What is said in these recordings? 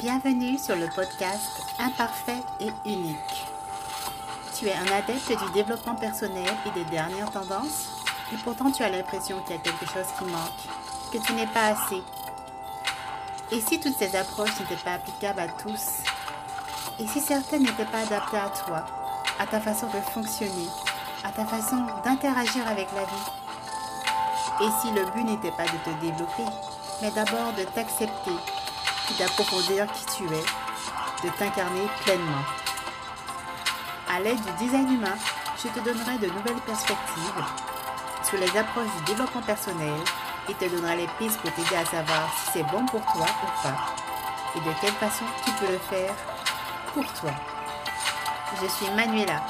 Bienvenue sur le podcast Imparfait et unique. Tu es un adepte du développement personnel et des dernières tendances et pourtant tu as l'impression qu'il y a quelque chose qui manque, que tu n'es pas assez. Et si toutes ces approches n'étaient pas applicables à tous Et si certaines n'étaient pas adaptées à toi, à ta façon de fonctionner, à ta façon d'interagir avec la vie? Et si le but n'était pas de te développer, mais d'abord de t'accepter d'approfondir qui tu es, de t'incarner pleinement. À l'aide du design humain, je te donnerai de nouvelles perspectives sur les approches du développement personnel et te donnerai les pistes pour t'aider à savoir si c'est bon pour toi ou pas et de quelle façon tu peux le faire pour toi. Je suis Manuela,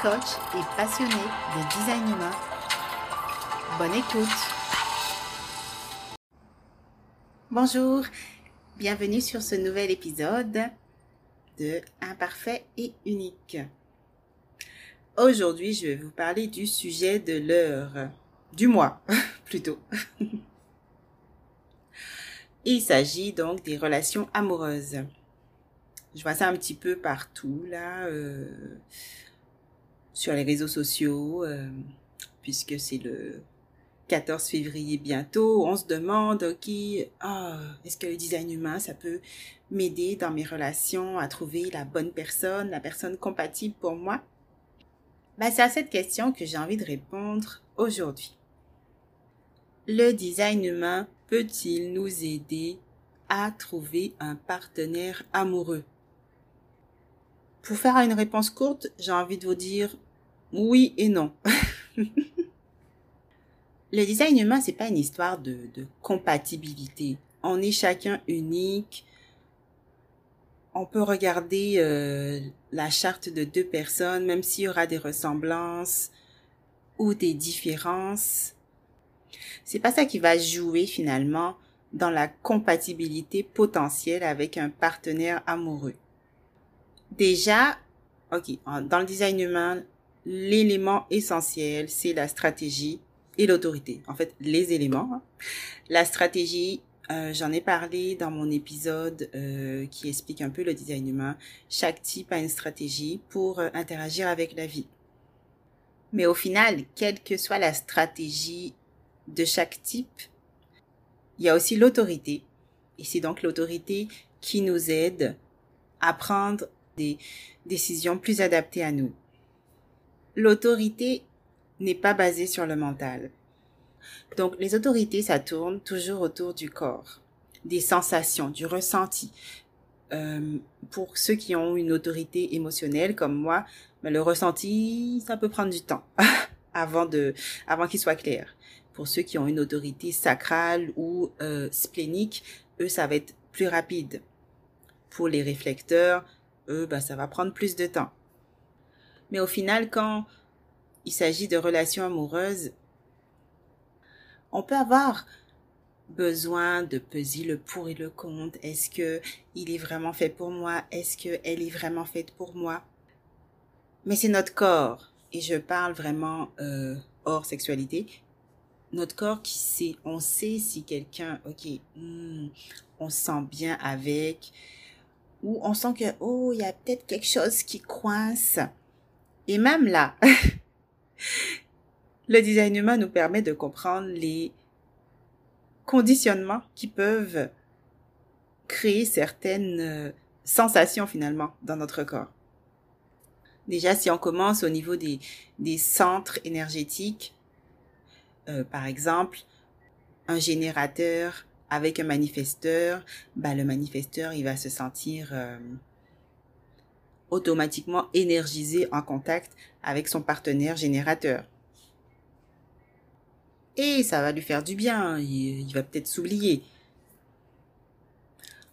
coach et passionnée de design humain. Bonne écoute. Bonjour Bienvenue sur ce nouvel épisode de Imparfait et unique. Aujourd'hui, je vais vous parler du sujet de l'heure, du mois plutôt. Il s'agit donc des relations amoureuses. Je vois ça un petit peu partout là, euh, sur les réseaux sociaux, euh, puisque c'est le 14 février bientôt, on se demande, ok, ah, est-ce que le design humain, ça peut m'aider dans mes relations à trouver la bonne personne, la personne compatible pour moi? Ben, c'est à cette question que j'ai envie de répondre aujourd'hui. Le design humain peut-il nous aider à trouver un partenaire amoureux? Pour faire une réponse courte, j'ai envie de vous dire oui et non. Le design humain, c'est pas une histoire de, compatibilité. On est chacun unique. On peut regarder euh, la charte de deux personnes, même s'il y aura des ressemblances ou des différences. C'est pas ça qui va jouer finalement dans la compatibilité potentielle avec un partenaire amoureux. Déjà, ok, dans le design humain, l'élément essentiel, c'est la stratégie et l'autorité. En fait, les éléments. Hein. La stratégie, euh, j'en ai parlé dans mon épisode euh, qui explique un peu le design humain. Chaque type a une stratégie pour euh, interagir avec la vie. Mais au final, quelle que soit la stratégie de chaque type, il y a aussi l'autorité. Et c'est donc l'autorité qui nous aide à prendre des décisions plus adaptées à nous. L'autorité n'est pas basé sur le mental. Donc les autorités, ça tourne toujours autour du corps, des sensations, du ressenti. Euh, pour ceux qui ont une autorité émotionnelle comme moi, ben, le ressenti, ça peut prendre du temps avant de, avant qu'il soit clair. Pour ceux qui ont une autorité sacrale ou euh, splénique, eux, ça va être plus rapide. Pour les réflecteurs, eux, ben, ça va prendre plus de temps. Mais au final, quand il s'agit de relations amoureuses, on peut avoir besoin de peser le pour et le contre. Est-ce que il est vraiment fait pour moi? Est-ce que elle est vraiment faite pour moi? Mais c'est notre corps. Et je parle vraiment euh, hors sexualité. Notre corps qui sait, on sait si quelqu'un, ok, hmm, on se sent bien avec, ou on sent que, oh, il y a peut-être quelque chose qui coince. Et même là, le design humain nous permet de comprendre les conditionnements qui peuvent créer certaines euh, sensations finalement dans notre corps. Déjà, si on commence au niveau des, centres énergétiques, euh, par exemple, un générateur avec un manifesteur, bah, le manifesteur, il va se sentir euh, automatiquement énergisé en contact avec son partenaire générateur. Et ça va lui faire du bien, il, va peut-être s'oublier.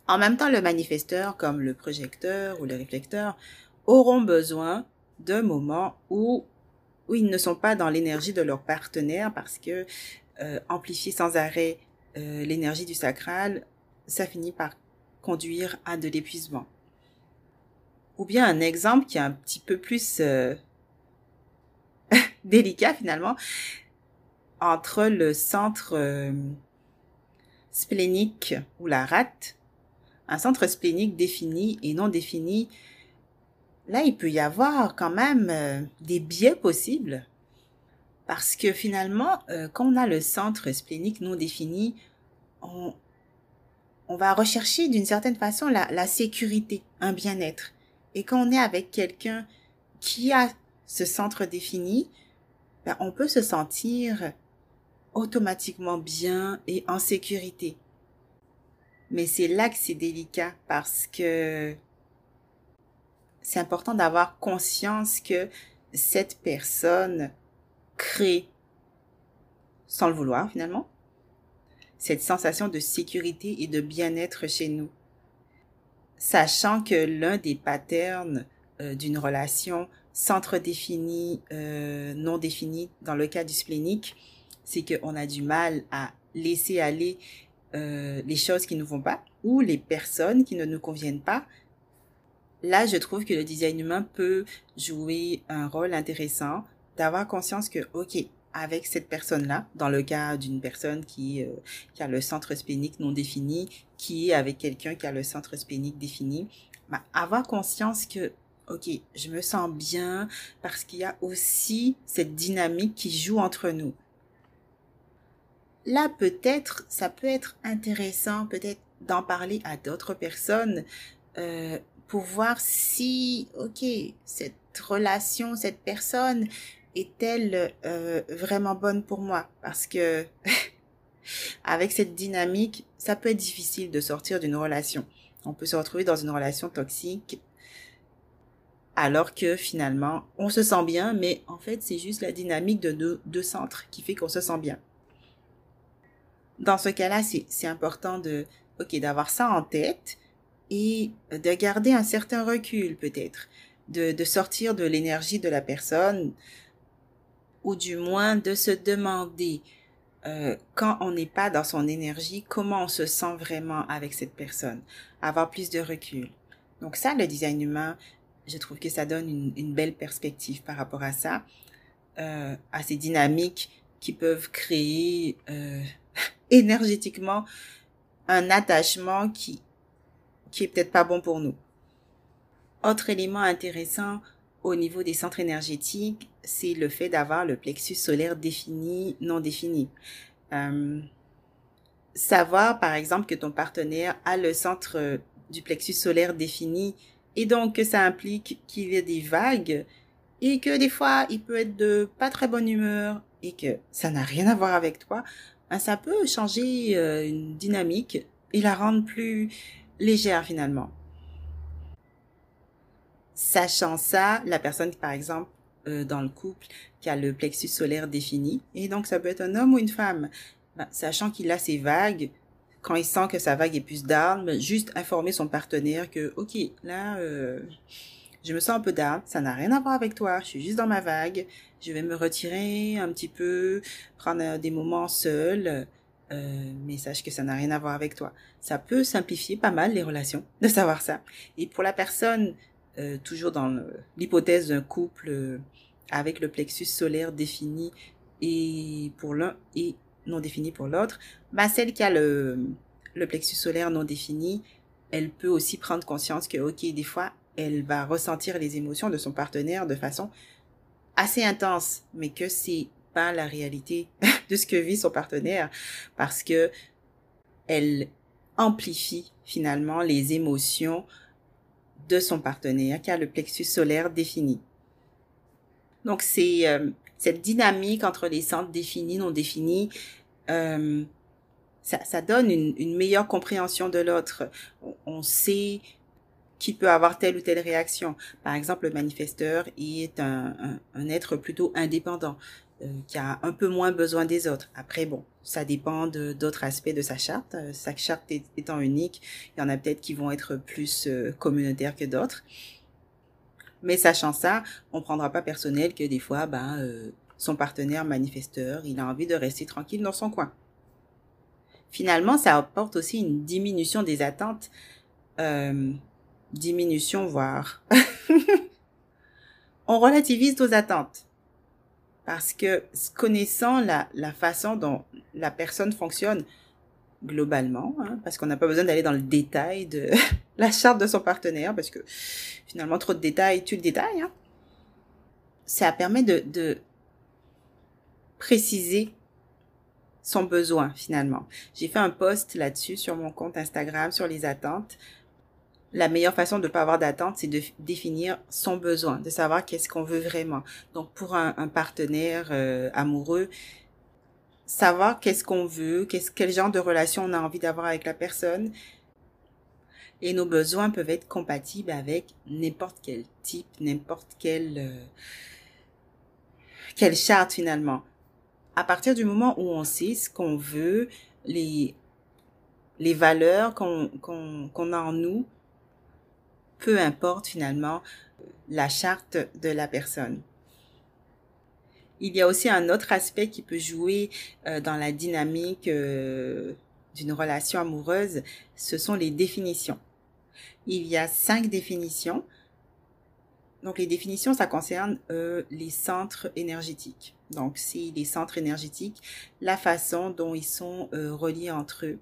En même temps, le manifesteur, comme le projecteur ou le réflecteur, auront besoin d'un moment où, où ils ne sont pas dans l'énergie de leur partenaire parce que euh, amplifier sans arrêt euh, l'énergie du sacral, ça finit par conduire à de l'épuisement. Ou bien un exemple qui est un petit peu plus euh, délicat finalement, entre le centre euh, splénique ou la rate un centre splénique défini et non défini, là, il peut y avoir quand même euh, des biais possibles. Parce que finalement, euh, quand on a le centre splénique non défini, on, va rechercher d'une certaine façon la, la sécurité, un bien-être. Et quand on est avec quelqu'un qui a ce centre défini, ben, on peut se sentir automatiquement bien et en sécurité. Mais c'est là que c'est délicat parce que c'est important d'avoir conscience que cette personne crée, sans le vouloir finalement, cette sensation de sécurité et de bien-être chez nous. Sachant que l'un des patterns euh, d'une relation centre défini, euh, non défini, dans le cas du splénique, c'est qu'on a du mal à laisser aller euh, les choses qui ne vont pas ou les personnes qui ne nous conviennent pas. Là, je trouve que le design humain peut jouer un rôle intéressant d'avoir conscience que, OK, avec cette personne-là, dans le cas d'une personne qui, euh, qui a le centre spénique non défini, qui est avec quelqu'un qui a le centre spénique défini, bah, avoir conscience que, ok, je me sens bien parce qu'il y a aussi cette dynamique qui joue entre nous. Là, peut-être, ça peut être intéressant, peut-être d'en parler à d'autres personnes euh, pour voir si, ok, cette relation, cette personne, est-elle euh, vraiment bonne pour moi? Parce que avec cette dynamique, ça peut être difficile de sortir d'une relation. On peut se retrouver dans une relation toxique alors que finalement, on se sent bien, mais en fait, c'est juste la dynamique de deux, deux centres qui fait qu'on se sent bien. Dans ce cas-là, c'est important de, ok, d'avoir ça en tête et de garder un certain recul peut-être, de, de sortir de l'énergie de la personne, ou du moins de se demander euh, quand on n'est pas dans son énergie, comment on se sent vraiment avec cette personne, avoir plus de recul. Donc ça, le design humain, je trouve que ça donne une, une belle perspective par rapport à ça, euh, à ces dynamiques qui peuvent créer euh, énergétiquement un attachement qui qui est peut-être pas bon pour nous. Autre élément intéressant au niveau des centres énergétiques, c'est le fait d'avoir le plexus solaire défini, non défini. Euh, savoir, par exemple, que ton partenaire a le centre du plexus solaire défini et donc que ça implique qu'il y ait des vagues et que des fois il peut être de pas très bonne humeur et que ça n'a rien à voir avec toi, ben, ça peut changer euh, une dynamique et la rendre plus légère finalement. Sachant ça, la personne, par exemple, euh, dans le couple, qui a le plexus solaire défini, et donc ça peut être un homme ou une femme, ben, sachant qu'il a ses vagues, quand il sent que sa vague est plus ben, juste informer son partenaire que, ok, là, euh, je me sens un peu down, ça n'a rien à voir avec toi, je suis juste dans ma vague, je vais me retirer un petit peu, prendre des moments seuls, euh, mais sache que ça n'a rien à voir avec toi. Ça peut simplifier pas mal les relations de savoir ça. Et pour la personne euh, toujours dans l'hypothèse d'un couple euh, avec le plexus solaire défini et pour l'un et non défini pour l'autre, bah celle qui a le, le plexus solaire non défini, elle peut aussi prendre conscience que ok des fois elle va ressentir les émotions de son partenaire de façon assez intense, mais que c'est pas la réalité de ce que vit son partenaire parce que elle amplifie finalement les émotions de son partenaire qui a le plexus solaire défini. Donc c'est euh, cette dynamique entre les centres définis, non définis, euh, ça, donne une, meilleure compréhension de l'autre. On, sait qu'il peut avoir telle ou telle réaction. Par exemple, le manifesteur est un, être plutôt indépendant. Euh, qui a un peu moins besoin des autres. Après, bon, ça dépend d'autres aspects de sa charte. Euh, sa charte étant unique, il y en a peut-être qui vont être plus euh, communautaires que d'autres. Mais sachant ça, on prendra pas personnel que des fois, ben, son partenaire manifesteur, il a envie de rester tranquille dans son coin. Finalement, ça apporte aussi une diminution des attentes, diminution voire. on relativise nos attentes parce que connaissant la, la façon dont la personne fonctionne, globalement, hein, parce qu'on n'a pas besoin d'aller dans le détail de la charte de son partenaire, parce que finalement, trop de détails, tu le détailles. Hein. Ça permet de préciser son besoin finalement. J'ai fait un post là-dessus sur mon compte Instagram sur les attentes. La meilleure façon de ne pas avoir d'attente, c'est de définir son besoin, de savoir qu'est-ce qu'on veut vraiment. Donc pour un, partenaire euh, amoureux, savoir qu'est-ce qu'on veut, qu'est-ce, quel genre de relation on a envie d'avoir avec la personne. Et nos besoins peuvent être compatibles avec n'importe quel type, n'importe quelle, euh, quelle charte finalement. À partir du moment où on sait ce qu'on veut, les, les valeurs qu'on, qu'on a en nous, peu importe finalement la charte de la personne. Il y a aussi un autre aspect qui peut jouer euh, dans la dynamique euh, d'une relation amoureuse, ce sont les définitions. Il y a cinq définitions. Donc les définitions, ça concerne euh, les centres énergétiques. Donc c'est les centres énergétiques, la façon dont ils sont reliés entre eux.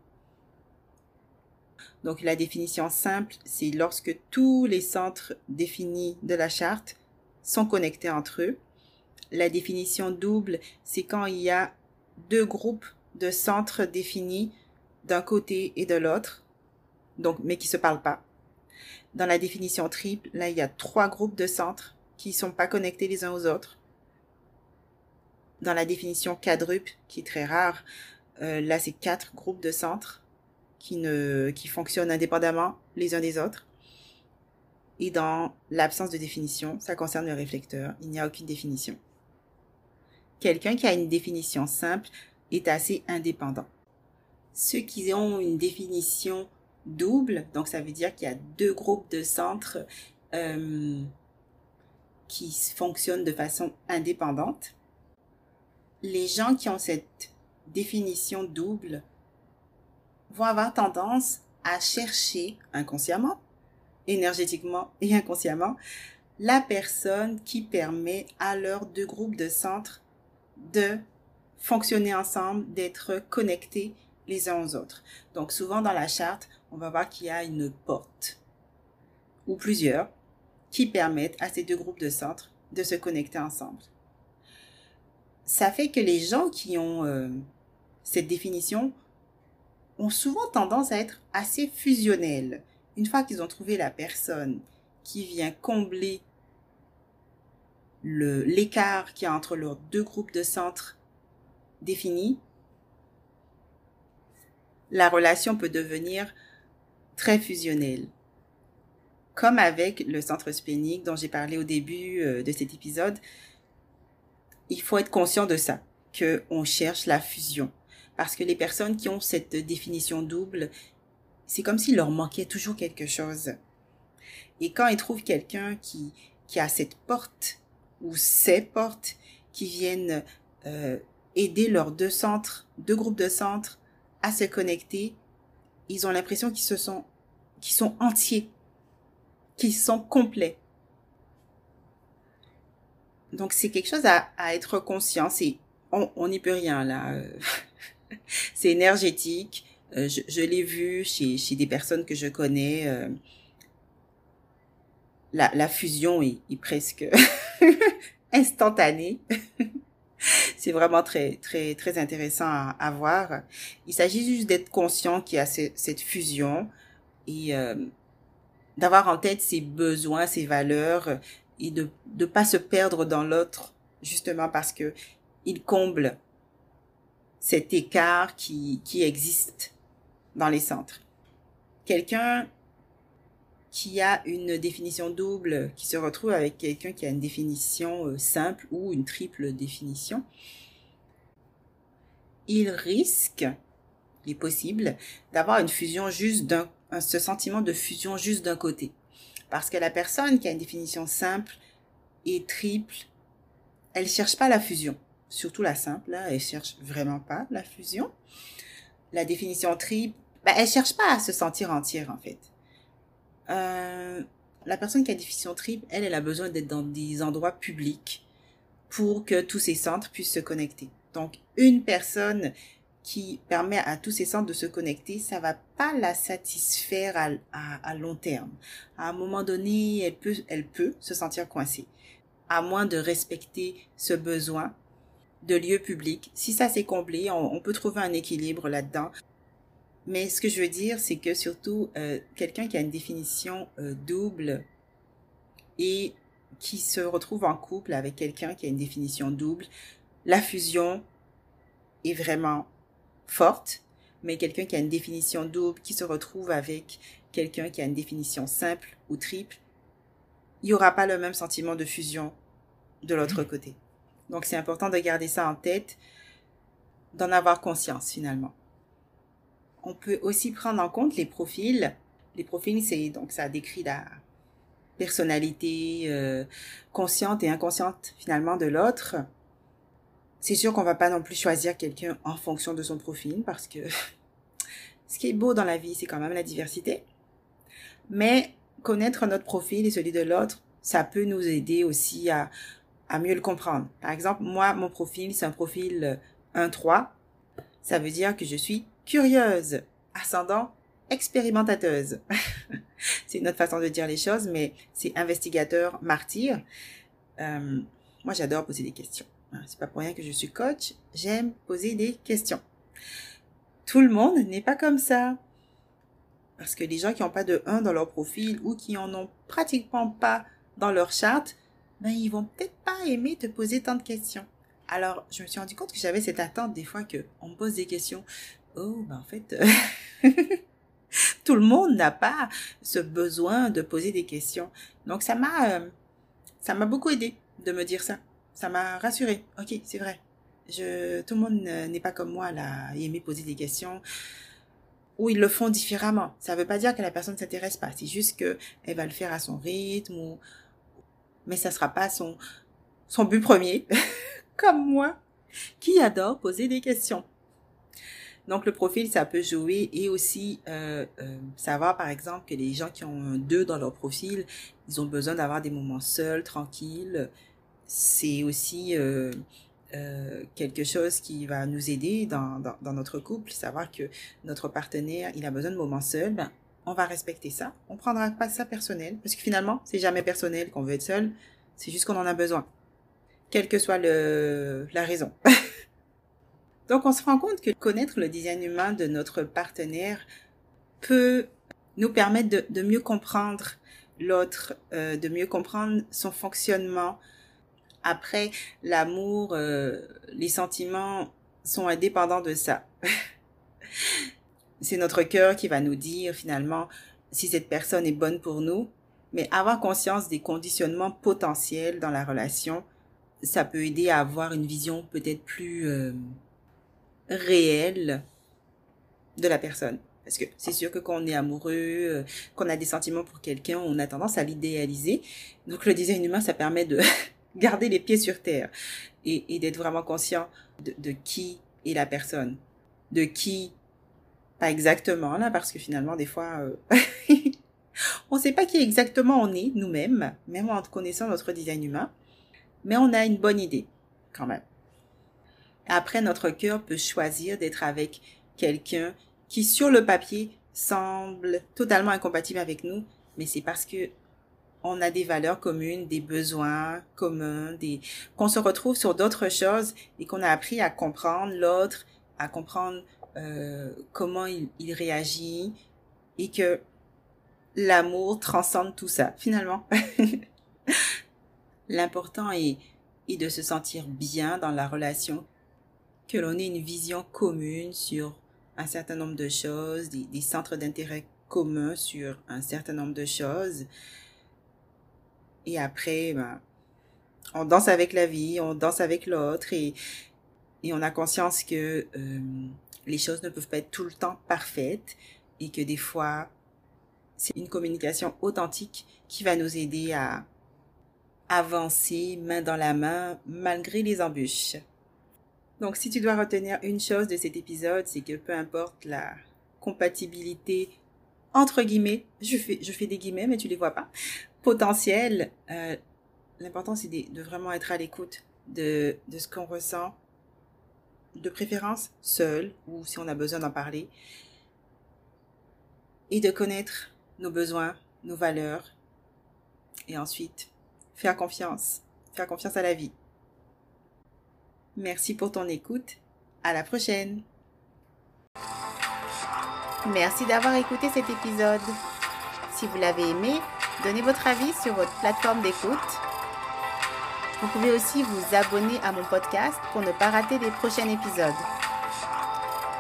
Donc la définition simple, c'est lorsque tous les centres définis de la charte sont connectés entre eux. La définition double, c'est quand il y a deux groupes de centres définis d'un côté et de l'autre, mais qui se parlent pas. Dans la définition triple, là il y a trois groupes de centres qui sont pas connectés les uns aux autres. Dans la définition quadruple, qui est très rare, euh, là c'est quatre groupes de centres qui ne qui fonctionnent indépendamment les uns des autres. Et dans l'absence de définition, ça concerne le réflecteur, il n'y a aucune définition quelqu'un qui a une définition simple est assez indépendant. Ceux qui ont une définition double, donc ça veut dire qu'il y a deux groupes de centres euh, qui fonctionnent de façon indépendante. Les gens qui ont cette définition double vont avoir tendance à chercher inconsciemment, énergétiquement et inconsciemment, la personne qui permet à leurs deux groupes de centres de fonctionner ensemble, d'être connectés les uns aux autres. Donc souvent dans la charte, on va voir qu'il y a une porte ou plusieurs qui permettent à ces deux groupes de centres de se connecter ensemble. Ça fait que les gens qui ont euh, cette définition ont souvent tendance à être assez fusionnels. Une fois qu'ils ont trouvé la personne qui vient combler l'écart qu'il y a entre leurs deux groupes de centres définis, la relation peut devenir très fusionnelle. Comme avec le centre spénique dont j'ai parlé au début euh, de cet épisode, il faut être conscient de ça, que on cherche la fusion. Parce que les personnes qui ont cette définition double, c'est comme s'il leur manquait toujours quelque chose. Et quand ils trouvent quelqu'un qui, qui a cette porte ou ces portes qui viennent euh, aider leurs deux centres, deux groupes de centres à se connecter, ils ont l'impression qu'ils se sont, qu'ils sont entiers, qu'ils sont complets. Donc c'est quelque chose à, à être conscient. C'est on n'y peut rien là. c'est énergétique. Euh, je, l'ai vu chez, chez des personnes que je connais. Euh, la, fusion est, est presque instantanée. c'est vraiment très, très, très intéressant à, voir. Il s'agit juste d'être conscient qu'il y a cette fusion et euh, d'avoir en tête ses besoins, ses valeurs et de ne pas se perdre dans l'autre justement parce que il comble cet écart qui, qui existe dans les centres. Quelqu'un qui a une définition double qui se retrouve avec quelqu'un qui a une définition euh, simple ou une triple définition, il risque, il est possible, d'avoir une fusion juste d'un, ce sentiment de fusion juste d'un côté. Parce que la personne qui a une définition simple et triple, elle cherche pas la fusion. Surtout la simple, là, elle cherche vraiment pas la fusion. La définition triple, ben, elle cherche pas à se sentir entière, en fait euh, la personne qui a définition triple, elle, elle a besoin d'être dans des endroits publics pour que tous ces centres puissent se connecter. Donc, une personne qui permet à tous ces centres de se connecter, ça va pas la satisfaire à, à, à long terme. À un moment donné, elle peut, elle peut se sentir coincée. À moins de respecter ce besoin de lieu public. Si ça s'est comblé, on, peut trouver un équilibre là-dedans. Mais ce que je veux dire, c'est que surtout, euh, quelqu'un qui a une définition euh, double et qui se retrouve en couple avec quelqu'un qui a une définition double, la fusion est vraiment forte, mais quelqu'un qui a une définition double, qui se retrouve avec quelqu'un qui a une définition simple ou triple, il n'y aura pas le même sentiment de fusion de l'autre côté. Donc c'est important de garder ça en tête, d'en avoir conscience finalement. On peut aussi prendre en compte les profils. Les profils, c'est donc ça décrit la personnalité euh, consciente et inconsciente finalement de l'autre. C'est sûr qu'on va pas non plus choisir quelqu'un en fonction de son profil parce que ce qui est beau dans la vie, c'est quand même la diversité. Mais connaître notre profil et celui de l'autre, ça peut nous aider aussi à, à mieux le comprendre. Par exemple, moi, mon profil, c'est un profil 1-3. Ça veut dire que je suis curieuse, ascendant expérimentateuse. c'est une autre façon de dire les choses, mais c'est investigateur, martyr. Euh, moi, j'adore poser des questions. C'est pas pour rien que je suis coach. J'aime poser des questions. Tout le monde n'est pas comme ça. Parce que les gens qui n'ont pas de 1 dans leur profil ou qui en ont pratiquement pas dans leur charte, ben, ils vont peut-être pas aimer te poser tant de questions. Alors, je me suis rendu compte que j'avais cette attente des fois que on me pose des questions. Oh, ben en fait, tout le monde n'a pas ce besoin de poser des questions. Donc ça m'a euh, ça m'a beaucoup aidé de me dire ça. Ça m'a rassuré. OK, c'est vrai. Je tout le monde n'est pas comme moi là, à aimer poser des questions ou ils le font différemment. Ça veut pas dire que la personne ne s'intéresse pas, c'est juste que elle va le faire à son rythme ou mais ça sera pas son but premier comme moi qui adore poser des questions. Donc le profil, ça peut jouer et aussi euh, euh, savoir par exemple que les gens qui ont un 2 dans leur profil, ils ont besoin d'avoir des moments seuls, tranquilles. C'est aussi euh, quelque chose qui va nous aider dans, notre couple, savoir que notre partenaire, il a besoin de moments seuls. Ben, on va respecter ça. On prendra pas ça personnel, parce que finalement, c'est jamais personnel qu'on veut être seul. C'est juste qu'on en a besoin, quelle que soit le, la raison. Donc on se rend compte que connaître le design humain de notre partenaire peut nous permettre de, mieux comprendre l'autre, euh, de mieux comprendre son fonctionnement. Après, l'amour, euh, les sentiments sont indépendants de ça. C'est notre cœur qui va nous dire finalement si cette personne est bonne pour nous, mais avoir conscience des conditionnements potentiels dans la relation, ça peut aider à avoir une vision peut-être plus euh, réel de la personne. Parce que c'est sûr que quand on est amoureux, euh, qu'on a des sentiments pour quelqu'un, on a tendance à l'idéaliser. Donc le design humain, ça permet de garder les pieds sur terre et, d'être vraiment conscient de, qui est la personne, de qui, exactement là, parce que finalement des fois, euh, on ne sait pas qui exactement on est nous-mêmes, même en connaissant notre design humain, mais on a une bonne idée quand même. Après, notre cœur peut choisir d'être avec quelqu'un qui, sur le papier, semble totalement incompatible avec nous, mais c'est parce que on a des valeurs communes, des besoins communs, des qu'on se retrouve sur d'autres choses et qu'on a appris à comprendre l'autre, à comprendre euh, comment il, réagit et que l'amour transcende tout ça finalement. L'important est, de se sentir bien dans la relation que l'on ait une vision commune sur un certain nombre de choses, des, centres d'intérêt communs sur un certain nombre de choses. Et après, ben, on danse avec la vie, on danse avec l'autre et, et on a conscience que euh, les choses ne peuvent pas être tout le temps parfaites et que des fois, c'est une communication authentique qui va nous aider à avancer main dans la main malgré les embûches. Donc si tu dois retenir une chose de cet épisode, c'est que peu importe la compatibilité entre guillemets, je fais, je fais des guillemets mais tu les vois pas, potentiel, euh, l'important c'est de, de, vraiment être à l'écoute de, de ce qu'on ressent de préférence seul ou si on a besoin d'en parler, et de connaître nos besoins, nos valeurs, et ensuite faire confiance, faire confiance à la vie. Merci pour ton écoute. À la prochaine. Merci d'avoir écouté cet épisode. Si vous l'avez aimé, donnez votre avis sur votre plateforme d'écoute. Vous pouvez aussi vous abonner à mon podcast pour ne pas rater les prochains épisodes.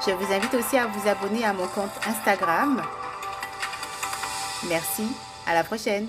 Je vous invite aussi à vous abonner à mon compte Instagram. Merci, à la prochaine.